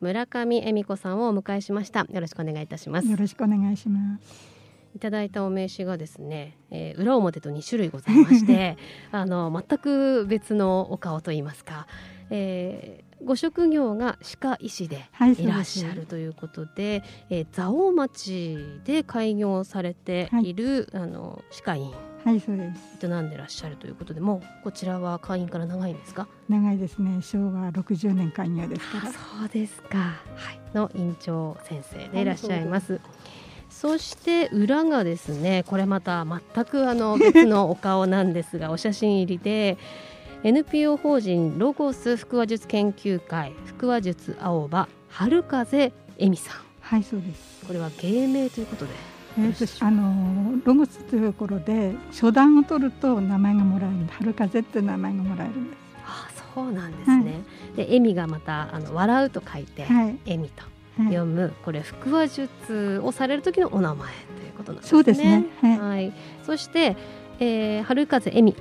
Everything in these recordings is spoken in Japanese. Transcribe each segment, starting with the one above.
村上恵美子さんをお迎えしました。よろしくお願いいたします。よろしくお願いします。いただいたお名刺がですね、えー、裏表と2種類ございまして あの全く別のお顔といいますか、えー、ご職業が歯科医師でいらっしゃるということで、はい、えー、蔵王町で開業されている、はい、あの歯科医。院はいそうです。営んでらっしゃるということでもこちらは会員から長いんですか？長いですね。昭和60年開業ですから。そうですか、はい、の院長先生でいらっしゃいます、はいそして裏がですねこれまた全くあの別のお顔なんですがお写真入りで NPO 法人ロゴス腹話術研究会腹話術青葉春風恵美さん。はいそうです。これは芸名ということで。えーと、あのロゴスというところで初段を取ると名前がもらえる。春風っていう名前がもらえるんです。あそうなんですね、はい、で恵美がまたあの笑うと書いて、はい、恵美と読む、これ腹話術をされる時のお名前ということなんですね。そうですね。はい。はい、そして、えー、春風恵美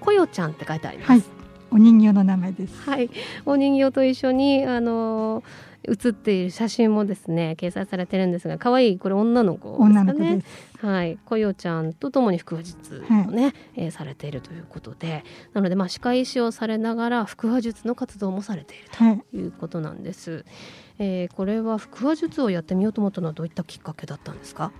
こよちゃんって書いてあります。はい、お人形の名前です。はい。お人形と一緒にあのー写っている写真もですね掲載されてるんですが可愛いこれ女の子ですかね。はい。こよちゃんとともに腹話術をね、はい、えー、されているということで。なのでまあ歯科医師をされながら腹話術の活動もされているとい。うことなんです、はい、えー、これは腹話術をやってみようと思ったのはどういったきっかけだったんですか？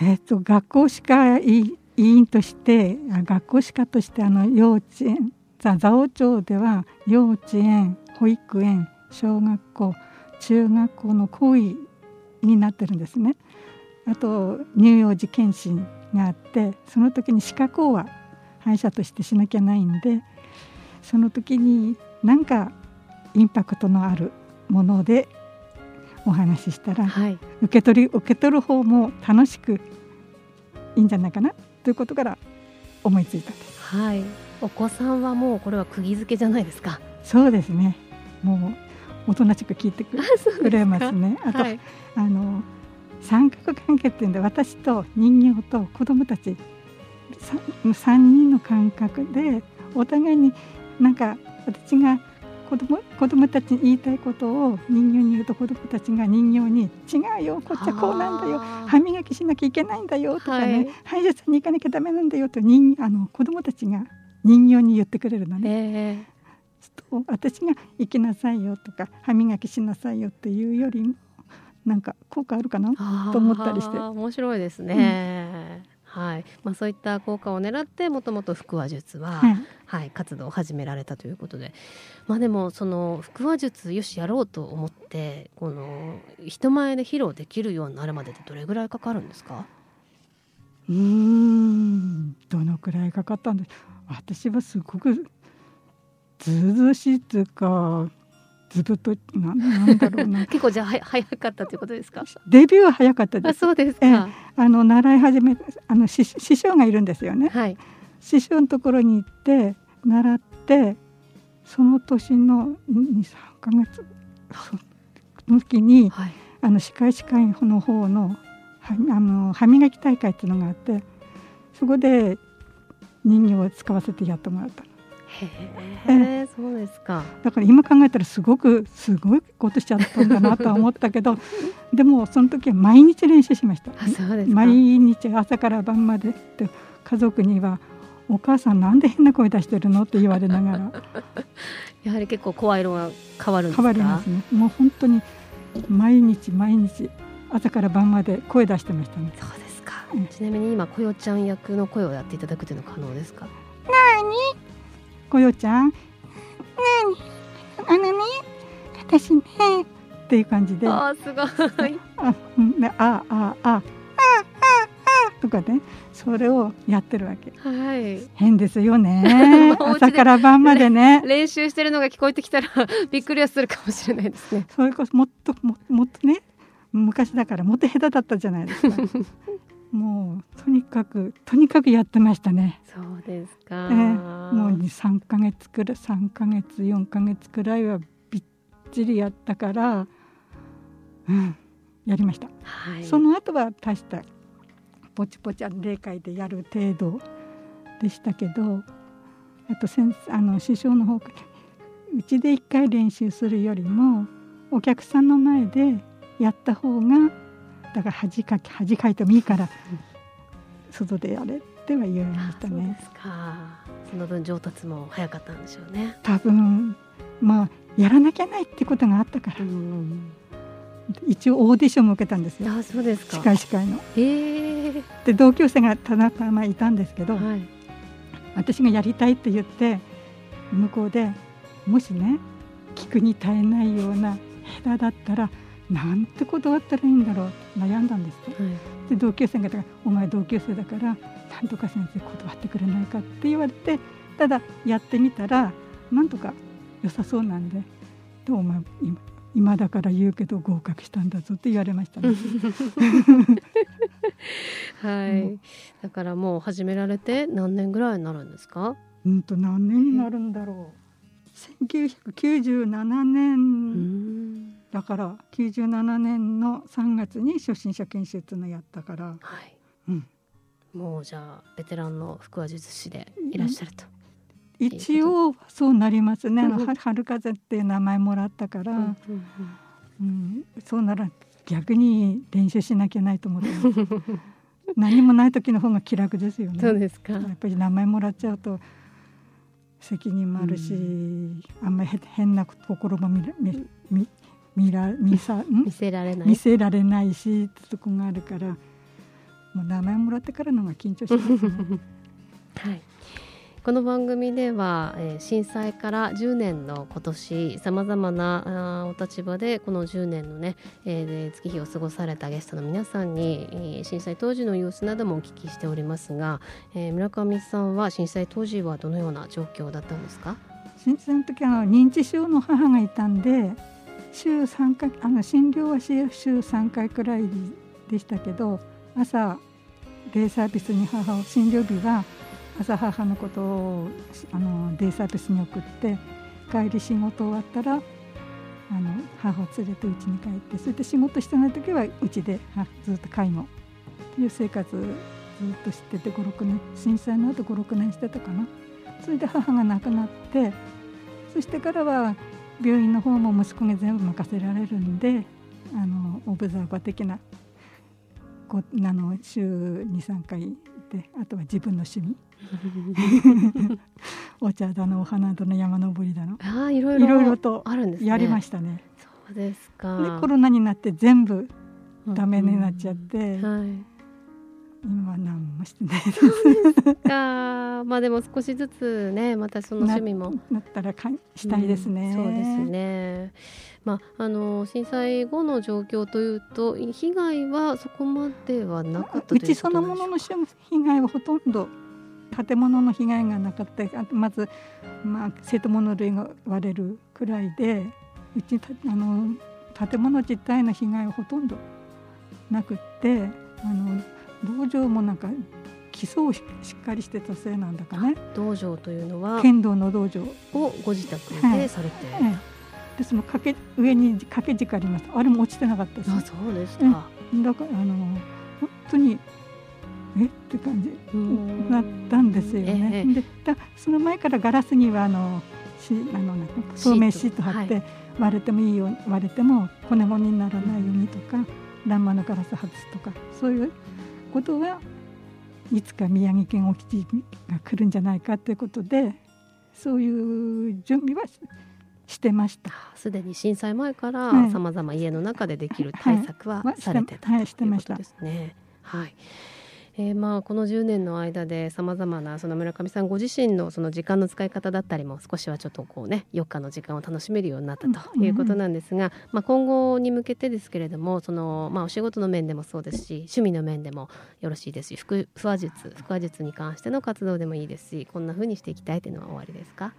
えっ、と学校歯科医院として学校歯科としてあの幼稚園座王町では幼稚園保育園小学校中学校の行為になってるんですね。あと乳幼児検診があってその時に歯科校は歯医者としてしなきゃないんでその時に何かインパクトのあるものでお話ししたら、はい、受け取り受け取る方も楽しくいいんじゃないかなということから思いついたんです。はい、お子さんはもうこれは釘付けじゃないですか。そうですね。もうおとなしく聞いてくれますね。あと、はい、あの三角関係っていうんで私と人形と子供たち三人の感覚でお互いになんか私が子供子供たちに言いたいことを人形に言うと子供たちが人形に「違うよこっちはこうなんだよ歯磨きしなきゃいけないんだよ」とかね、歯医者さんに行かなきゃダメなんだよと人あの子供たちが人形に言ってくれるのね。えーと私が行きなさいよとか歯磨きしなさいよっていうよりもなんか効果あるかなと思ったりして。面白いですね、うん、はい。まあ、そういった効果を狙ってもともと腹話術は、はい、はい、活動を始められたということで、まあ、でもその腹話術よしやろうと思ってこの人前で披露できるようになるまでってどれぐらいかかるんですか？うん。どのくらいかかったんです？私はすごくずうずしいっていうかずぶとななんだろうな。結構じゃあ早かったということですか？デビューは早かったです。あそうですか。あの習い始めあの師匠がいるんですよね、はい、師匠のところに行って習ってその年の23か月の時に、はい、あの歯科医師会の方のあの歯磨き大会っていうのがあってそこで人形を使わせてやってもらったの。へえ、そうですか。だから今考えたらすごくすごいことしちゃったんだなとは思ったけど、でもその時は毎日練習しました。毎日朝から晩までって家族にはお母さんなんで変な声出してるの？って言われながら。やはり結構声色が変わる変わりますね。もう本当に毎日毎日朝から晩まで声出してましたね。そうですか。うん、ちなみに今こよちゃん役の声をやっていただくというのは可能ですか？なに？こよちゃん、ねあのね、私ね、っていう感じで。あ、すごい。あ、うん、あ、あ、あ、あ、あ、あ、とかね。それをやってるわけ、はい、変ですよね。朝から晩までね。練習してるのが聞こえてきたら びっくりはするかもしれないですね。それこそもっとももっとね。昔だからモテ下手だったじゃないですか。もうとにかくとにかくやってましたね。そうですか、えー、もう3か月くらい3か月4か月くらいはびっちりやったからうんやりました、はい、その後は大したポチポチ霊界でやる程度でしたけどあと先あの師匠の方からうちで一回練習するよりもお客さんの前でやった方がだから恥かき恥かいてもいいから外でやれっては言われましたね。そその分上達も早かったんでしょうね。多分まあやらなきゃないってことがあったから。うん一応オーディションも受けたんですよ。あそうですか。司会司会の。ええ。で同級生がたまたまいたんですけど、はい、私がやりたいって言って向こうでもしね聞くに耐えないような下手だったらなんて断ったらいいんだろうって悩んだんですはい、で同級生が「お前同級生だからなんとか先生断ってくれないか」って言われてただやってみたらなんとか良さそうなんで「どうお前今今だから言うけど合格したんだぞって言われましたね。はい。だからもう始められて何年ぐらいになるんですか？うんと何年になるんだろう。1997年だから97年の3月に初心者研修っていうのやったから。はい。うん。もうじゃあベテランの腹話術師でいらっしゃると。一応そうなりますね。あの春風っていう名前もらったから、うんうん、そうなら逆に練習しなきゃないと思って 何もない時の方が気楽ですよね。そうですか。やっぱり名前もらっちゃうと責任もあるし、うん、あんまり変な心も見見見見ら見さ見せられない。見せられないしってとこがあるからもう名前もらってからのが緊張します、ね、はい。この番組では、えー、震災から10年の今年さまざまなあお立場でこの10年のね、えー、月日を過ごされたゲストの皆さんに、えー、震災当時の様子などもお聞きしておりますが、えー、村上さんは震災当時はどのような状況だったんですか？震災の時は認知症の母がいたんで週3回あの診療は週3回くらいでしたけど朝デイサービスに母を診療日は朝母のことをあのデイサービスに送って帰り仕事終わったらあの母を連れて家に帰ってそれで仕事してない時はうちでずっと介護っていう生活ずっとしてて56年震災の後56年してたかな。それで母が亡くなってそしてからは病院の方も息子が全部任せられるんであのオブザーバー的なこあの週23回であとは自分の趣味。お茶だのお花だの山登りだの。あいろいろとやりましたね。そうですか。でコロナになって全部ダメになっちゃって、はい、今は何もしてないです。かまあでも少しずつねまたその趣味もなったらかしたいですね。うん、そうですね。まああの震災後の状況というと被害はそこまではなかったうちそのものの被害はほとんど建物の被害がなかったまず、まあ、瀬戸物類が割れるくらいでうちあの建物自体の被害はほとんどなくってあの道場もなんか基礎をしっかりしてたせいなんだかね。道場というのは剣道の道場。をご自宅でされて、はいはい、でその掛け上に掛け軸あります。あれも落ちてなかったです。あそうでした、だからあの本当にえ？って感じなったんですよね。でだその前からガラスにはあのしあの透明シート貼って割れてもいいよ割れても骨骨にならないようにとか欄間のガラス外すとかそういうことはいつか宮城県沖地が来るんじゃないかということでそういう準備はしてました。すでに震災前からさまざま家の中でできる対策はされてた、はい、はい、してました。ですね。はいえー、まあこの10年の間でさまざまなその村上さんご自身のその時間の使い方だったりも少しはちょっとこうね余暇の時間を楽しめるようになったということなんですが、まあ、今後に向けてですけれどもその、まあ、お仕事の面でもそうですし趣味の面でもよろしいですし腹話術腹話術に関しての活動でもいいですしこんなふうにしていきたいというのは終わりですか？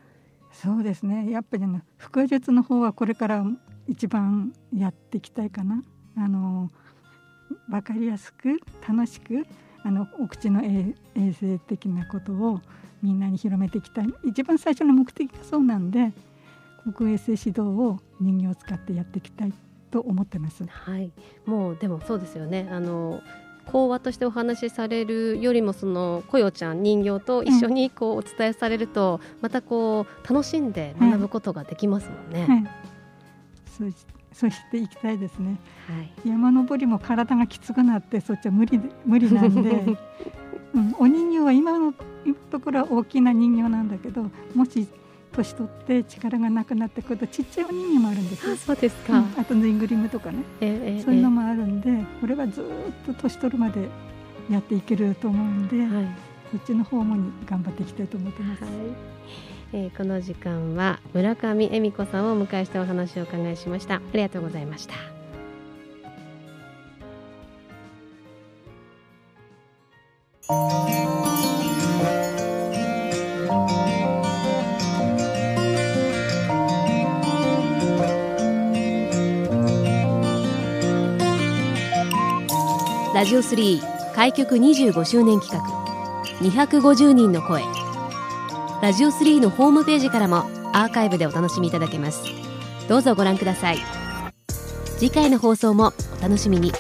そうですね。やっぱりね腹話術の方はこれから一番やっていきたいかな。あの分かりやすく楽しくあのお口の衛生的なことをみんなに広めていきたい一番最初の目的がそうなんで国衛生指導を人形を使ってやっていきたいと思ってます。はい、もうでもそうですよね。あの講話としてお話しされるよりもそのこよちゃん人形と一緒にこうお伝えされると、またこう楽しんで学ぶことができますもんね。はいはいそう そうしていきたいですね、はい、山登りも体がきつくなってそっちは無理で無理なんで、うん、お人形は今のところは大きな人形なんだけどもし年取って力がなくなってくるとちっちゃいお人形もあるんですあそうですか、うん、あとぬいぐるみとかね、えー、そういうのもあるんで、これはずっと年取るまでやっていけると思うんで、はい、そっちの方も頑張っていきたいと思ってます。はいえー、この時間は村上恵美子さんをお迎えしてお話をお伺いしました。ありがとうございました。ラジオ3開局25周年企画250人の声。ラジオ3のホームページからもアーカイブでお楽しみいただけます。どうぞご覧ください。次回の放送もお楽しみに。